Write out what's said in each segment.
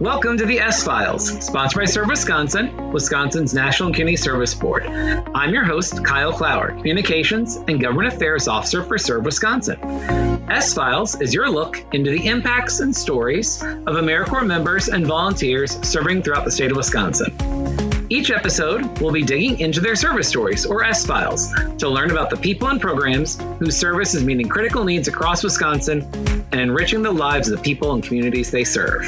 Welcome to the S Files, sponsored by Serve Wisconsin, Wisconsin's National Community Service Board. I'm your host, Kyle Clower, Communications and Government Affairs Officer for Serve Wisconsin. S Files is your look into the impacts and stories of AmeriCorps members and volunteers serving throughout the state of Wisconsin. Each episode, we'll be digging into their service stories, or S Files, to learn about the people and programs whose service is meeting critical needs across Wisconsin and enriching the lives of the people and communities they serve.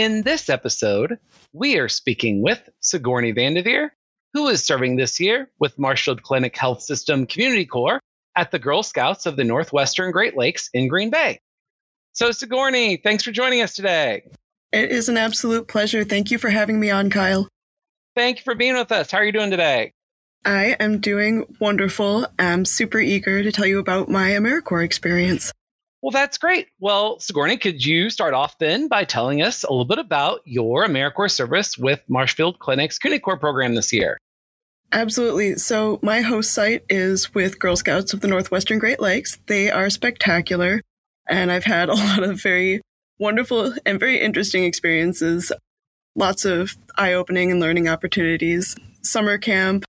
In this episode, we are speaking with Sigourney Vandeveer, who is serving this year with Marshfield Clinic Health System Community Corps at the Girl Scouts of the Northwestern Great Lakes in Green Bay. So, Sigourney, thanks for joining us today. It is an absolute pleasure. Thank you for having me on, Kyle. Thank you for being with us. How are you doing today? I am doing wonderful. I'm super eager to tell you about my AmeriCorps experience. Well, that's great. Well, Sigourney, could you start off then by telling us a little bit about your AmeriCorps service with Marshfield Clinic's Community Corps program this year? Absolutely. So, my host site is with Girl Scouts of the Northwestern Great Lakes. They are spectacular, and I've had a lot of very wonderful and very interesting experiences. Lots of eye opening and learning opportunities. Summer camp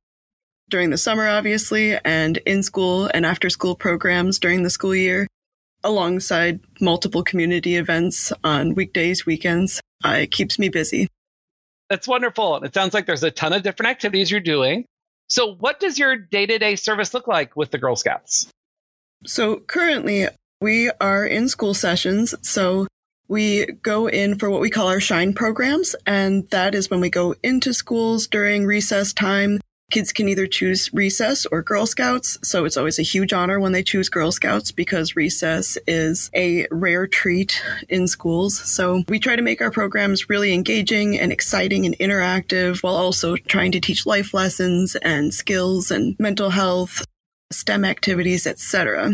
during the summer, obviously, and in school and after school programs during the school year, alongside multiple community events on weekdays, weekends. Uh, it keeps me busy. That's wonderful. It sounds like there's a ton of different activities you're doing. So, what does your day to day service look like with the Girl Scouts? So, currently, we are in school sessions. So, we go in for what we call our shine programs. And that is when we go into schools during recess time. Kids can either choose recess or Girl Scouts. So it's always a huge honor when they choose Girl Scouts because recess is a rare treat in schools. So we try to make our programs really engaging and exciting and interactive while also trying to teach life lessons and skills and mental health, STEM activities, etc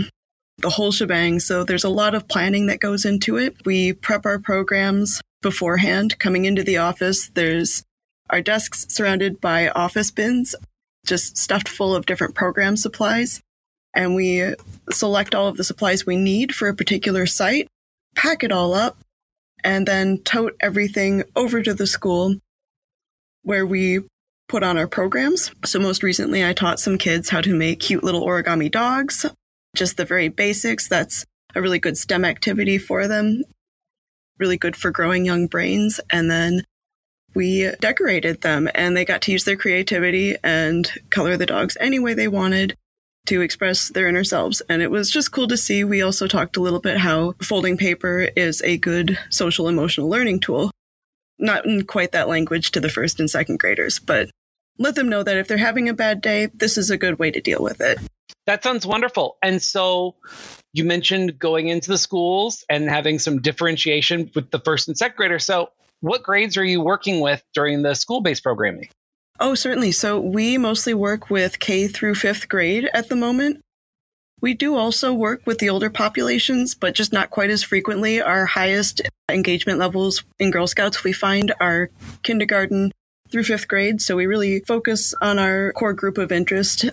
the whole shebang. So there's a lot of planning that goes into it. We prep our programs beforehand coming into the office. There's our desks surrounded by office bins, just stuffed full of different program supplies. And we select all of the supplies we need for a particular site, pack it all up, and then tote everything over to the school where we put on our programs. So most recently I taught some kids how to make cute little origami dogs just the very basics. That's a really good STEM activity for them, really good for growing young brains. And then we decorated them and they got to use their creativity and color the dogs any way they wanted to express their inner selves. And it was just cool to see. We also talked a little bit how folding paper is a good social emotional learning tool. Not in quite that language to the first and second graders, but let them know that if they're having a bad day, this is a good way to deal with it. That sounds wonderful. And so you mentioned going into the schools and having some differentiation with the first and second graders. So what grades are you working with during the school based programming? Oh, certainly. So we mostly work with K through fifth grade at the moment. We do also work with the older populations, but just not quite as frequently. Our highest engagement levels in Girl Scouts we find are kindergarten through fifth grade. So we really focus on our core group of interest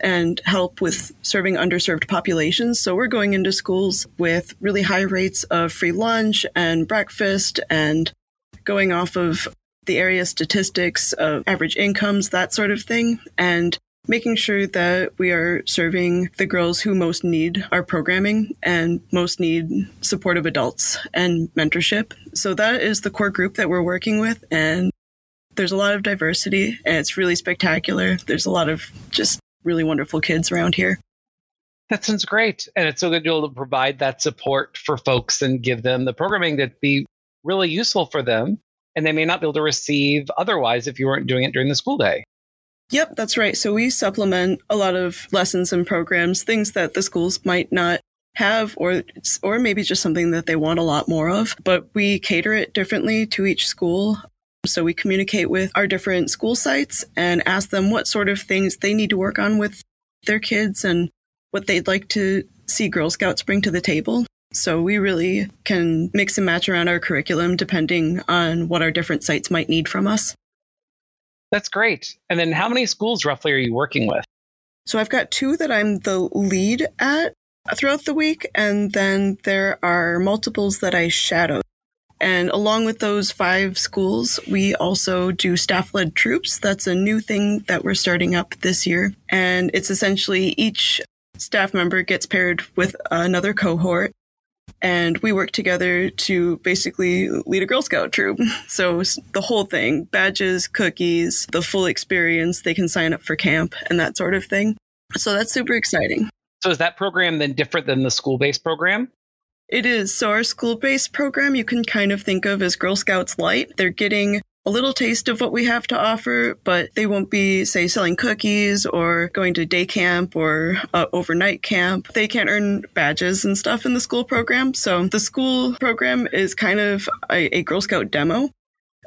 and help with serving underserved populations. So we're going into schools with really high rates of free lunch and breakfast and going off of the area statistics of average incomes, that sort of thing. And making sure that we are serving the girls who most need our programming and most need supportive adults and mentorship. So that is the core group that we're working with. And there's a lot of diversity and it's really spectacular. There's a lot of just really wonderful kids around here. That sounds great. And it's so good to be able to provide that support for folks and give them the programming that be really useful for them. And they may not be able to receive otherwise if you weren't doing it during the school day. Yep, that's right. So we supplement a lot of lessons and programs, things that the schools might not have or or maybe just something that they want a lot more of, but we cater it differently to each school. So we communicate with our different school sites and ask them what sort of things they need to work on with their kids and what they'd like to see Girl Scouts bring to the table. So we really can mix and match around our curriculum depending on what our different sites might need from us. That's great. And then how many schools roughly are you working with? So I've got two that I'm the lead at. throughout the week. And then there are multiples that I shadow. And along with those five schools, we also do staff led troops. That's a new thing that we're starting up this year. And it's essentially each staff member gets paired with another cohort. And we work together to basically lead a Girl Scout troop. So the whole thing badges, cookies, the full experience. They can sign up for camp and that sort of thing. So that's super exciting. So is that program then different than the school based program? It is. So our school based program you can kind of think of as Girl Scouts Light. They're getting a little taste of what we have to offer, but they won't be, say, selling cookies or going to day camp or uh, overnight camp. They can't earn badges and stuff in the school program. So the school program is kind of a, a Girl Scout demo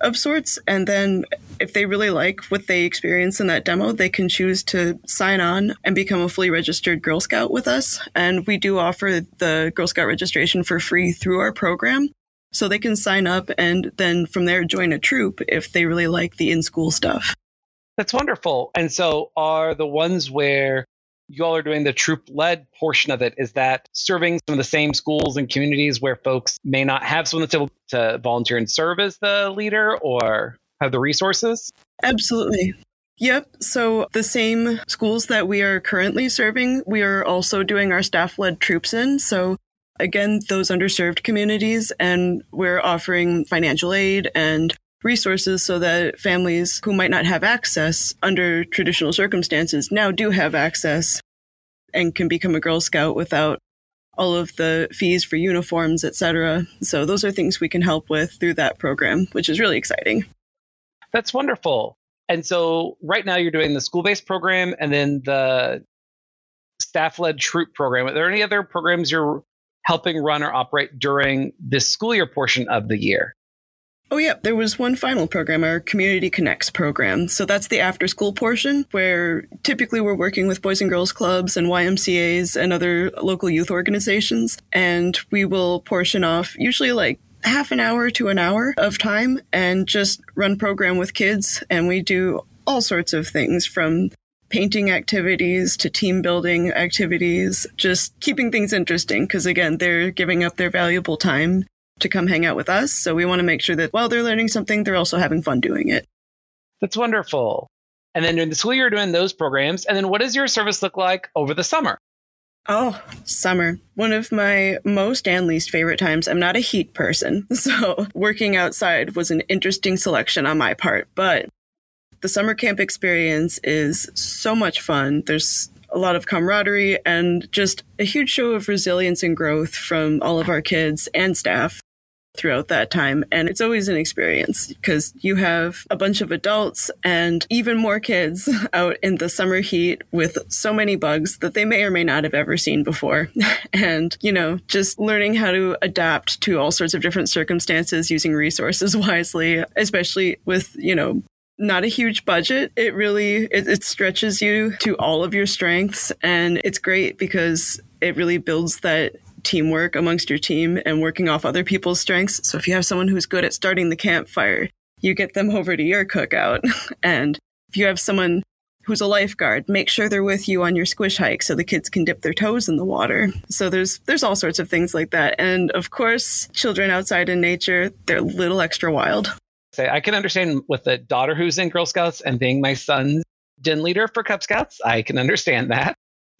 of sorts. And then if they really like what they experience in that demo, they can choose to sign on and become a fully registered Girl Scout with us. And we do offer the Girl Scout registration for free through our program. So they can sign up and then from there join a troop if they really like the in school stuff. That's wonderful. And so are the ones where you all are doing the troop led portion of it is that serving some of the same schools and communities where folks may not have someone that's able to volunteer and serve as the leader or have the resources? Absolutely. Yep. So the same schools that we are currently serving, we are also doing our staff led troops in. So again, those underserved communities, and we're offering financial aid and resources so that families who might not have access under traditional circumstances now do have access and can become a Girl Scout without all of the fees for uniforms, etc. So those are things we can help with through that program, which is really exciting. That's wonderful. And so right now you're doing the school-based program and then the staff-led troop program. Are there any other programs you're helping run or operate during this school year portion of the year? Oh, yeah, there was one final program, our Community Connects program. So that's the after school portion where typically we're working with Boys and Girls Clubs and YMCAs and other local youth organizations. And we will portion off usually like half an hour to an hour of time and just run program with kids. And we do all sorts of things from painting activities to team building activities, just keeping things interesting. Cause again, they're giving up their valuable time to come hang out with us. So we want to make sure that while they're learning something, they're also having fun doing it. That's wonderful. And then during the school year, doing those programs. And then what does your service look like over the summer? Oh, summer. One of my most and least favorite times. I'm not a heat person, so working outside was an interesting selection on my part. But the summer camp experience is so much fun. There's a lot of camaraderie and just a huge show of resilience and growth from all of our kids and staff throughout that time. And it's always an experience because you have a bunch of adults and even more kids out in the summer heat with so many bugs that they may or may not have ever seen before. and, you know, just learning how to adapt to all sorts of different circumstances using resources wisely, especially with, you know, not a huge budget. It really it, it, stretches you to all of your strengths and it's great because it really builds that teamwork amongst your team and working off other people's strengths. So if you have someone who's good at starting the campfire, you get them over to your cookout. and if you have someone who's a lifeguard, make sure they're with you on your squish hike so the kids can dip their toes in the water. So there's there's all sorts of things like that. And of course, children outside in nature, they're a little extra wild say I can understand with the daughter who's in Girl Scouts and being my son's den leader for Cub Scouts. I can understand that.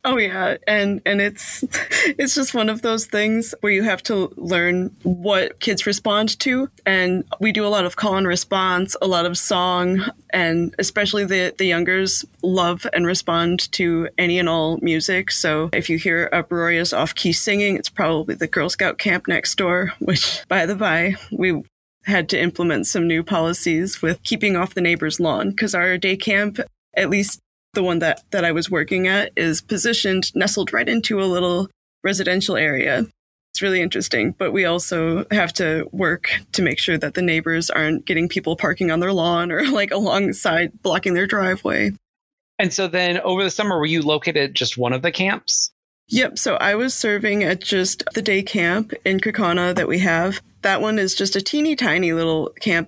Oh yeah, and and it's it's just one of those things where you have to learn what kids respond to, and we do a lot of call and response, a lot of song, and especially the the youngers love and respond to any and all music. So if you hear uproarious off key singing, it's probably the Girl Scout camp next door. Which, by the by, we had to implement some new policies with keeping off the neighbor's lawn because our day camp, at least the one that, that I was working at, is positioned nestled right into a little residential area. It's really interesting, but we also have to work to make sure that the neighbors aren't getting people parking on their lawn or like alongside blocking their driveway. And so then over the summer, were you located at just one of the camps? Yep. So I was serving at just the day camp in Kaukauna that we have. That one is just a teeny tiny little camp.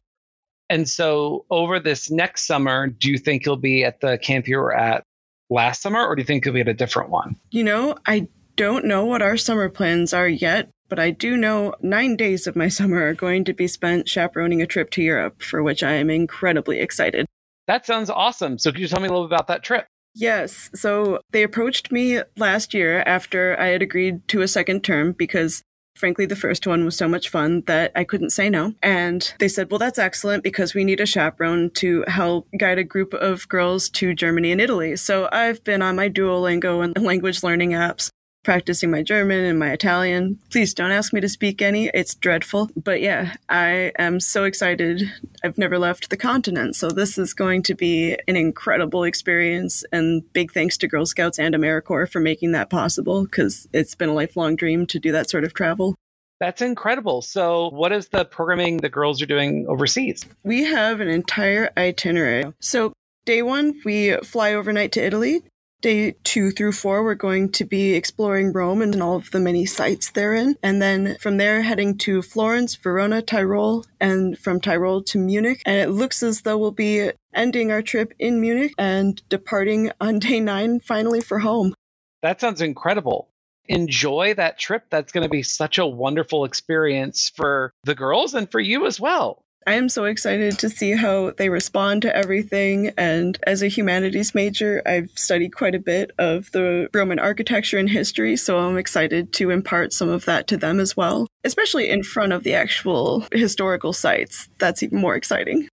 And so over this next summer, do you think you'll be at the camp you were at last summer or do you think you'll be at a different one? You know, I don't know what our summer plans are yet, but I do know nine days of my summer are going to be spent chaperoning a trip to Europe, for which I am incredibly excited. That sounds awesome. So, could you tell me a little bit about that trip? Yes. So, they approached me last year after I had agreed to a second term because Frankly, the first one was so much fun that I couldn't say no. And they said, well, that's excellent because we need a chaperone to help guide a group of girls to Germany and Italy. So I've been on my Duolingo and language learning apps practicing my German and my Italian. Please don't ask me to speak any. It's dreadful. But yeah, I am so excited. I've never left the continent. So this is going to be an incredible experience. And big thanks to Girl Scouts and AmeriCorps for making that possible because it's been a lifelong dream to do that sort of travel. That's incredible. So, what is the programming the girls are doing overseas? We have an entire itinerary. So, Day one, we fly overnight to Italy Day two through four, we're going to be exploring Rome and all of the many sites therein. And then from there, heading to Florence, Verona, Tyrol, and from Tyrol to Munich. And it looks as though we'll be ending our trip in Munich and departing on day nine finally for home. That sounds incredible enjoy that trip. That's going to be such a wonderful experience for the girls and for you as well. I am so excited to see how they respond to everything. And as a humanities major, I've studied quite a bit of the Roman architecture and history. So I'm excited to impart some of that to them as well, especially in front of the actual historical sites. That's even more exciting.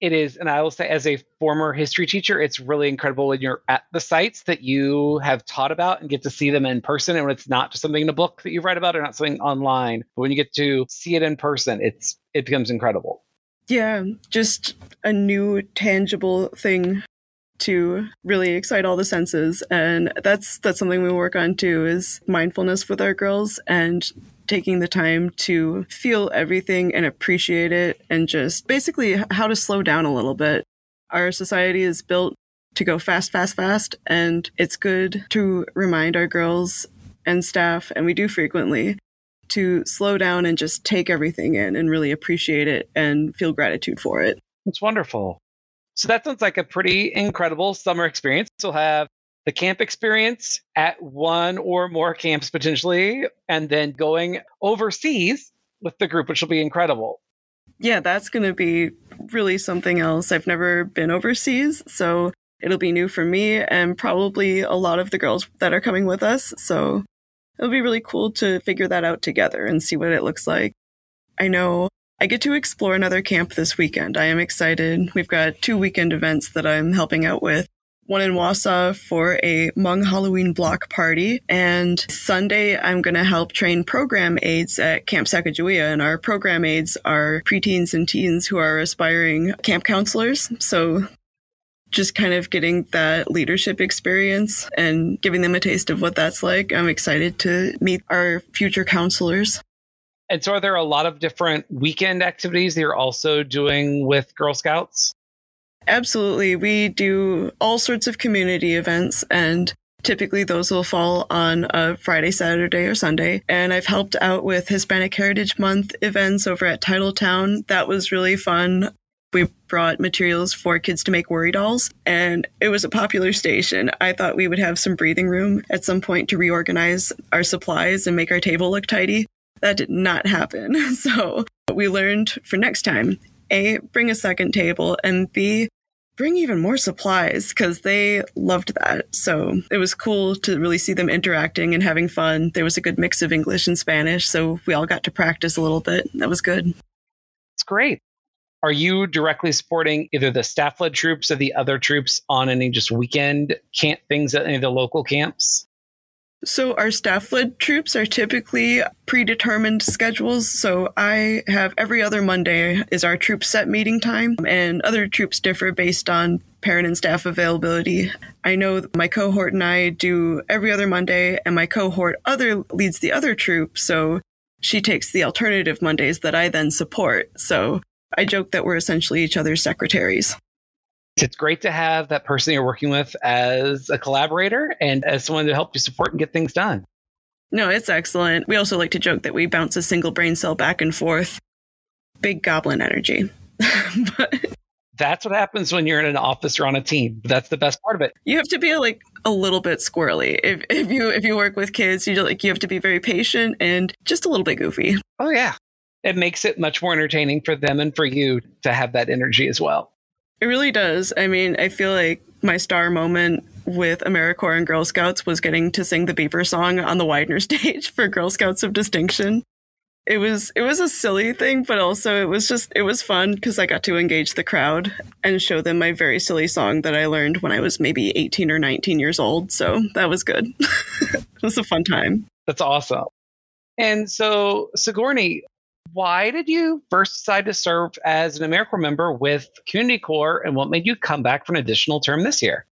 It is. And I will say, as a former history teacher, it's really incredible when you're at the sites that you have taught about and get to see them in person. And when it's not just something in a book that you've read about or not something online, but when you get to see it in person, it's it becomes incredible. Yeah, just a new tangible thing to really excite all the senses and that's that's something we work on too is mindfulness with our girls and taking the time to feel everything and appreciate it and just basically how to slow down a little bit. Our society is built to go fast, fast, fast, and it's good to remind our girls and staff, and we do frequently, to slow down and just take everything in and really appreciate it and feel gratitude for it. It's wonderful. So that sounds like a pretty incredible summer experience. We'll have the camp experience at one or more camps potentially, and then going overseas with the group, which will be incredible. Yeah, that's going to be really something else. I've never been overseas, so it'll be new for me and probably a lot of the girls that are coming with us. So it'll be really cool to figure that out together and see what it looks like. I know I get to explore another camp this weekend. I am excited. We've got two weekend events that I'm helping out with. One in Wausau for a Hmong Halloween block party. And Sunday, I'm going to help train program aides at Camp Sacagawea. And our program aides are preteens and teens who are aspiring camp counselors. So just kind of getting that leadership experience and giving them a taste of what that's like. I'm excited to meet our future counselors. And so, are there a lot of different weekend activities that you're also doing with Girl Scouts? Absolutely. We do all sorts of community events, and typically those will fall on a Friday, Saturday, or Sunday. And I've helped out with Hispanic Heritage Month events over at Titletown. That was really fun we brought materials for kids to make worry dolls, and it was a popular station. I thought we would have some breathing room at some point to reorganize our supplies and make our table look tidy. That did not happen. So we learned for next time A, bring a second table, and B, bring even more supplies because they loved that. So it was cool to really see them interacting and having fun. There was a good mix of English and Spanish, so we all got to practice a little bit. That was good. It's great are you directly supporting either the staff led troops or the other troops on any just weekend camp things at any of the local camps? So, our staff led troops are typically predetermined schedules. So, I have every other Monday is our troop set meeting time, and other troops differ based on parent and staff availability. I know my cohort and I do every other Monday, and my cohort other leads the other troop. So, she takes the alternative Mondays that I then support. So, I joke that we're essentially each other's secretaries. It's great to have that person you're working with as a collaborator and as someone to help you support and get things done. No, it's excellent. We also like to joke that we bounce a single brain cell back and forth. Big goblin energy. but that's what happens when you're in an office or on a team. That's the best part of it. You have to be like a little bit squirrely. If, if you if you work with kids, you like you have to be very patient and just a little bit goofy. Oh yeah. It makes it much more entertaining for them and for you to have that energy as well. It really does. I mean, I feel like my star moment with AmeriCorps and Girl Scouts was getting to sing the Beaver song on the Weidner stage for Girl Scouts of Distinction. It was it was a silly thing but also it was just it was fun because i got to engage the crowd and show them my very silly song that i learned when i was maybe 18 or 19 years old. So that was good. It was a fun time. That's awesome. And so sigourney why did you first decide to serve as an AmeriCorps member with Community Corps and what made you come back for an additional term this year?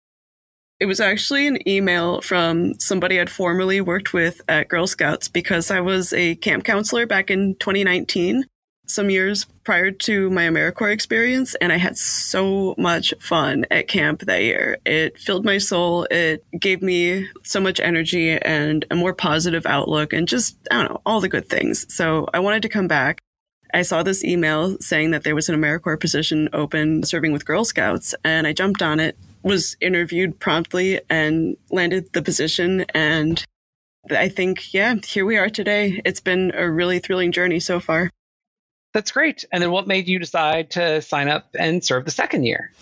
It was actually an email from somebody I'd formerly worked with at Girl Scouts because I was a camp counselor back in 2019, some years prior to my AmeriCorps experience, and I had so much fun at camp that year. It filled my soul. It gave me so much energy and a more positive outlook and just, I don't know, all the good things. So I wanted to come back. I saw this email saying that there was an AmeriCorps position open serving with Girl Scouts, and I jumped on it was interviewed promptly and landed the position. And I think, yeah, here we are today. It's been a really thrilling journey so far. That's great. And then what made you decide to sign up and serve the second year?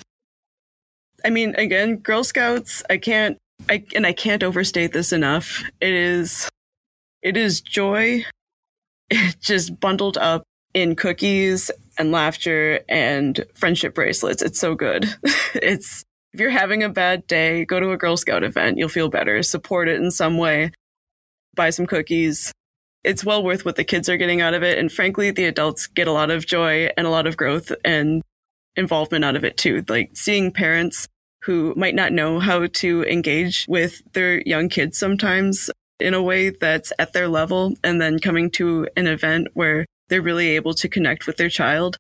I mean, again, Girl Scouts, I can't, I, and I can't overstate this enough. It is, it is joy just bundled up in cookies and laughter and friendship bracelets. It's so good. it's, if you're having a bad day, go to a Girl Scout event. You'll feel better. Support it in some way. Buy some cookies. It's well worth what the kids are getting out of it. And frankly, the adults get a lot of joy and a lot of growth and involvement out of it too. Like seeing parents who might not know how to engage with their young kids sometimes in a way that's at their level and then coming to an event where they're really able to connect with their child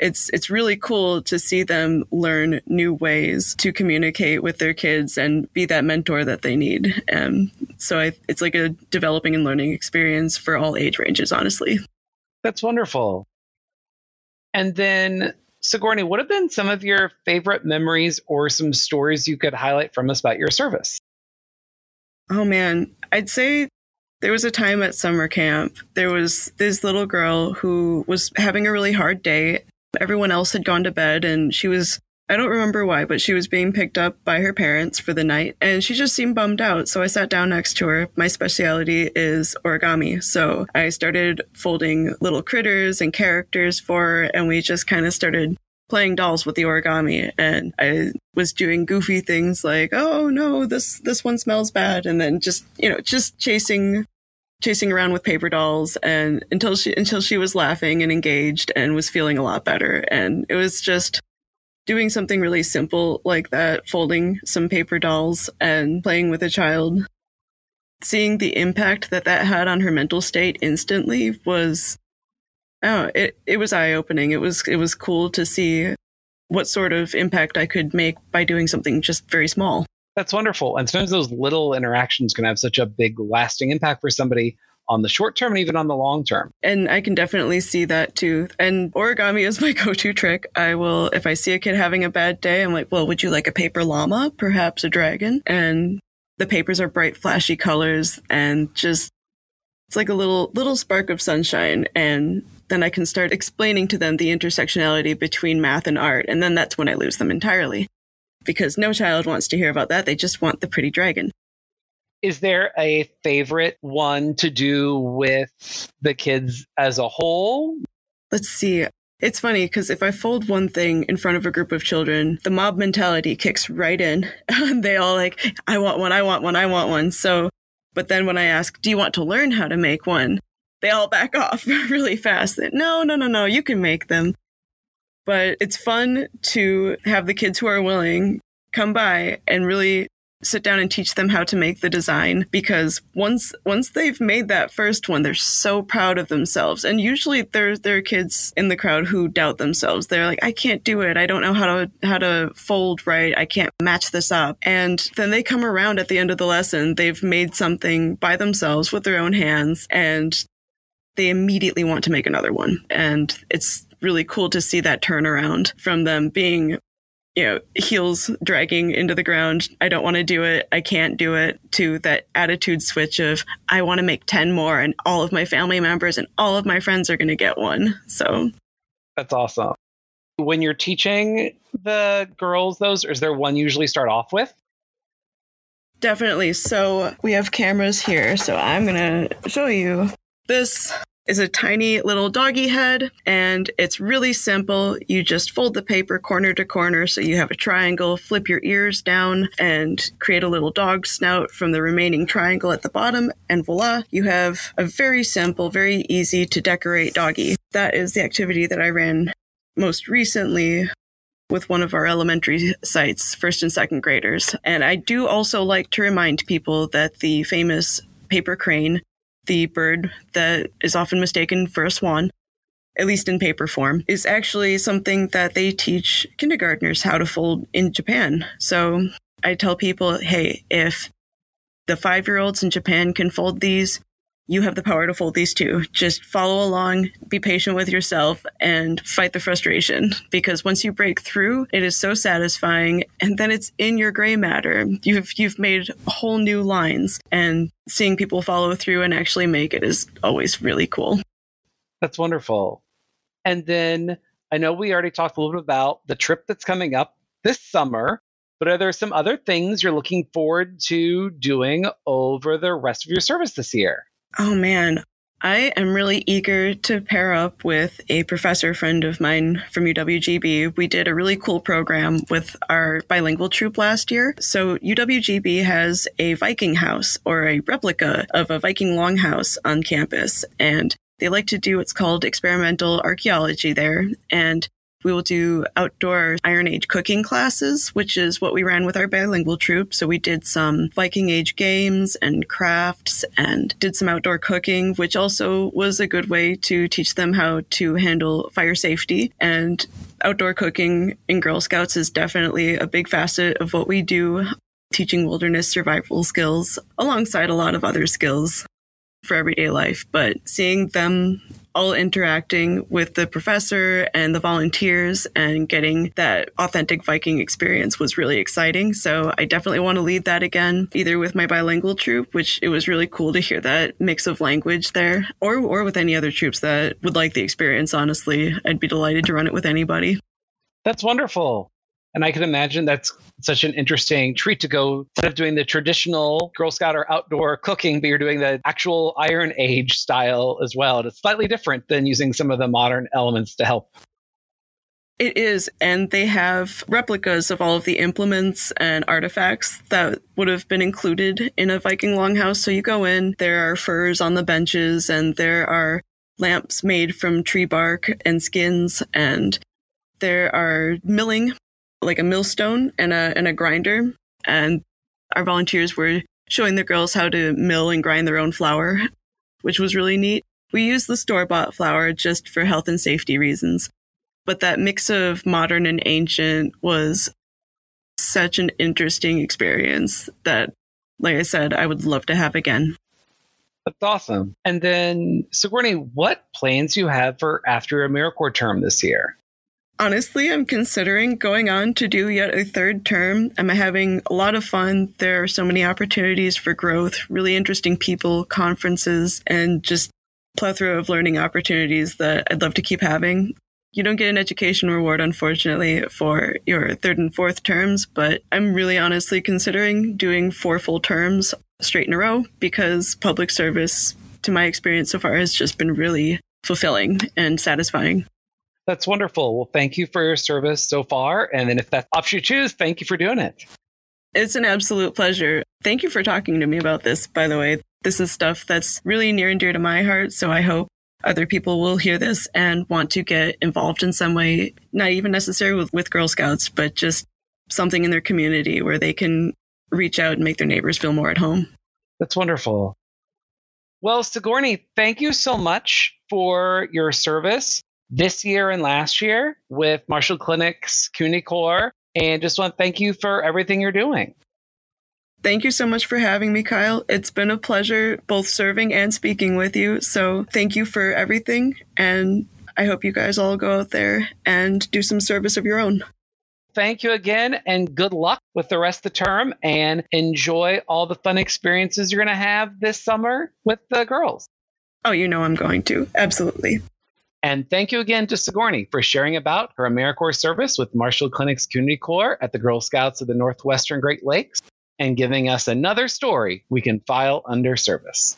it's it's really cool to see them learn new ways to communicate with their kids and be that mentor that they need. And so I, it's like a developing and learning experience for all age ranges, honestly. That's wonderful. And then Sigourney, what have been some of your favorite memories or some stories you could highlight from us about your service? Oh man, I'd say there was a time at summer camp. There was this little girl who was having a really hard day Everyone else had gone to bed and she was, I don't remember why, but she was being picked up by her parents for the night and she just seemed bummed out. So I sat down next to her. My specialty is origami. So I started folding little critters and characters for her and we just kind of started playing dolls with the origami and I was doing goofy things like, oh no, this this one smells bad and then just, you know, just chasing chasing around with paper dolls and until she until she was laughing and engaged and was feeling a lot better. And it was just doing something really simple like that folding some paper dolls and playing with a child. Seeing the impact that that had on her mental state instantly was oh it it was eye opening it was it was cool to see what sort of impact I could make by doing something just very small that's wonderful. And sometimes those little interactions can have such a big lasting impact for somebody on the short term and even on the long term. And I can definitely see that too. And origami is my go to trick. I will, if I see a kid having a bad day, I'm like, well, would you like a paper llama? Perhaps a dragon? And the papers are bright, flashy colors and just, it's like a little, little spark of sunshine. And then I can start explaining to them the intersectionality between math and art. And then that's when I lose them entirely because no child wants to hear about that. They just want the pretty dragon. Is there a favorite one to do with the kids as a whole? Let's see. It's funny because if I fold one thing in front of a group of children, the mob mentality kicks right in. and they all like, I want one, I want one, I want one. So, but then when I ask, do you want to learn how to make one? They all back off really fast. No, no, no, no, you can make them but it's fun to have the kids who are willing come by and really sit down and teach them how to make the design because once once they've made that first one they're so proud of themselves. And usually there there are kids in the crowd who doubt themselves. They're like I can't do it. I don't know how to how to fold right. I can't match this up. And then they come around at the end of the lesson. They've made something by themselves with their own hands and they immediately want to make another one. And it's really cool to see that turnaround from them being, you know, heels dragging into the ground. I don't want to do it. I can't do it to that attitude switch of I want to make 10 more and all of my family members and all of my friends are going to get one. So that's awesome. When you're teaching the girls those, is there one you usually start off with? Definitely. So we have cameras here. So I'm going to show you this is a tiny little doggy head and it's really simple. You just fold the paper corner to corner so you have a triangle, flip your ears down and create a little dog snout from the remaining triangle at the bottom and voila, you have a very simple, very easy to decorate doggy. That is the activity that I ran most recently with one of our elementary sites, first and second graders. And I do also like to remind people that the famous paper crane the bird that is often mistaken for a swan, at least in paper form, is actually something that they teach kindergartners how to fold in Japan. So I tell people, hey, if the five year olds in Japan can fold these, you have the power to fold these two. Just follow along, be patient with yourself, and fight the frustration. Because once you break through, it is so satisfying, and then it's in your gray matter. You've you've made whole new lines, and seeing people follow through and actually make it is always really cool. That's wonderful. And then I know we already talked a little bit about the trip that's coming up this summer, but are there some other things you're looking forward to doing over the rest of your service this year? Oh man, I am really eager to pair up with a professor friend of mine from UWGB. We did a really cool program with our bilingual troop last year. So UWGB has a Viking house or a replica of a Viking longhouse on campus. And they like to do what's called experimental archaeology there. And we will do outdoor Iron Age cooking classes, which is what we ran with our bilingual troop. So we did some Viking Age games and crafts and did some outdoor cooking, which also was a good way to teach them how to handle fire safety. And outdoor cooking in Girl Scouts is definitely a big facet of what we do, teaching wilderness survival skills alongside a lot of other skills for everyday life. But seeing them all interacting with the professor and the volunteers and getting that authentic Viking experience was really exciting. So I definitely want to lead that again, either with my bilingual troop, which it was really cool to hear that mix of language there, or or with any other troops that would like the experience, honestly. I'd be delighted to run it with anybody. That's wonderful. And I can imagine that's such an interesting treat to go instead of doing the traditional Girl Scout or outdoor cooking, but you're doing the actual Iron Age style as well. And it's slightly different than using some of the modern elements to help. It is, and they have replicas of all of the implements and artifacts that would have been included in a Viking longhouse. So you go in, there are furs on the benches, and there are lamps made from tree bark and skins, and there are milling like a millstone and a and a grinder, and our volunteers were showing the girls how to mill and grind their own flour, which was really neat. We used the store bought flour just for health and safety reasons, but that mix of modern and ancient was such an interesting experience that, like I said, I would love to have again. That's awesome. And then, Sigourney, what plans you have for after AmeriCorps term this year? Honestly, I'm considering going on to do yet a third term. I'm having a lot of fun. There are so many opportunities for growth, really interesting people, conferences, and just plethora of learning opportunities that I'd love to keep having. You don't get an education reward, unfortunately, for your third and fourth terms, but I'm really honestly considering doing four full terms straight in a row because public service, to my experience so far, has just been really fulfilling and satisfying. That's wonderful. Well, thank you for your service so far. And then if that's option you choose, thank you for doing it. It's an absolute pleasure. Thank you for talking to me about this, by the way. This is stuff that's really near and dear to my heart. So I hope other people will hear this and want to get involved in some way, not even necessarily with, with Girl Scouts, but just something in their community where they can reach out and make their neighbors feel more at home. That's wonderful. Well, Sigourney, thank you so much for your service this year and last year with Marshfield Clinic's Community Corps. And just want to thank you for everything you're doing. Thank you so much for having me, Kyle. It's been a pleasure both serving and speaking with you. So thank you for everything. And I hope you guys all go out there and do some service of your own. thank you again and good luck with the rest of the term and enjoy all the fun experiences you're going to have this summer with the girls. Oh, you know I'm going to. Absolutely. And thank you again to Sigourney for sharing about her AmeriCorps service with Marshfield Clinic's Community Corps at the Girl Scouts of the Northwestern Great Lakes and giving us another story we can file under service.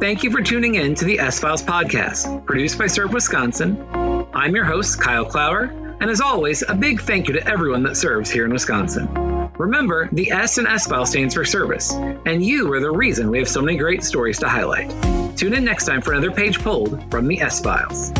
Thank you for tuning in to the S Files podcast, produced by Serve Wisconsin. I'm your host, Kyle Clower, and as always, a big thank you to everyone that serves here in Wisconsin. Remember, the S in S-File stands for service, and you are the reason we have so many great stories to highlight. Tune in next time for another page pulled from the S-Files.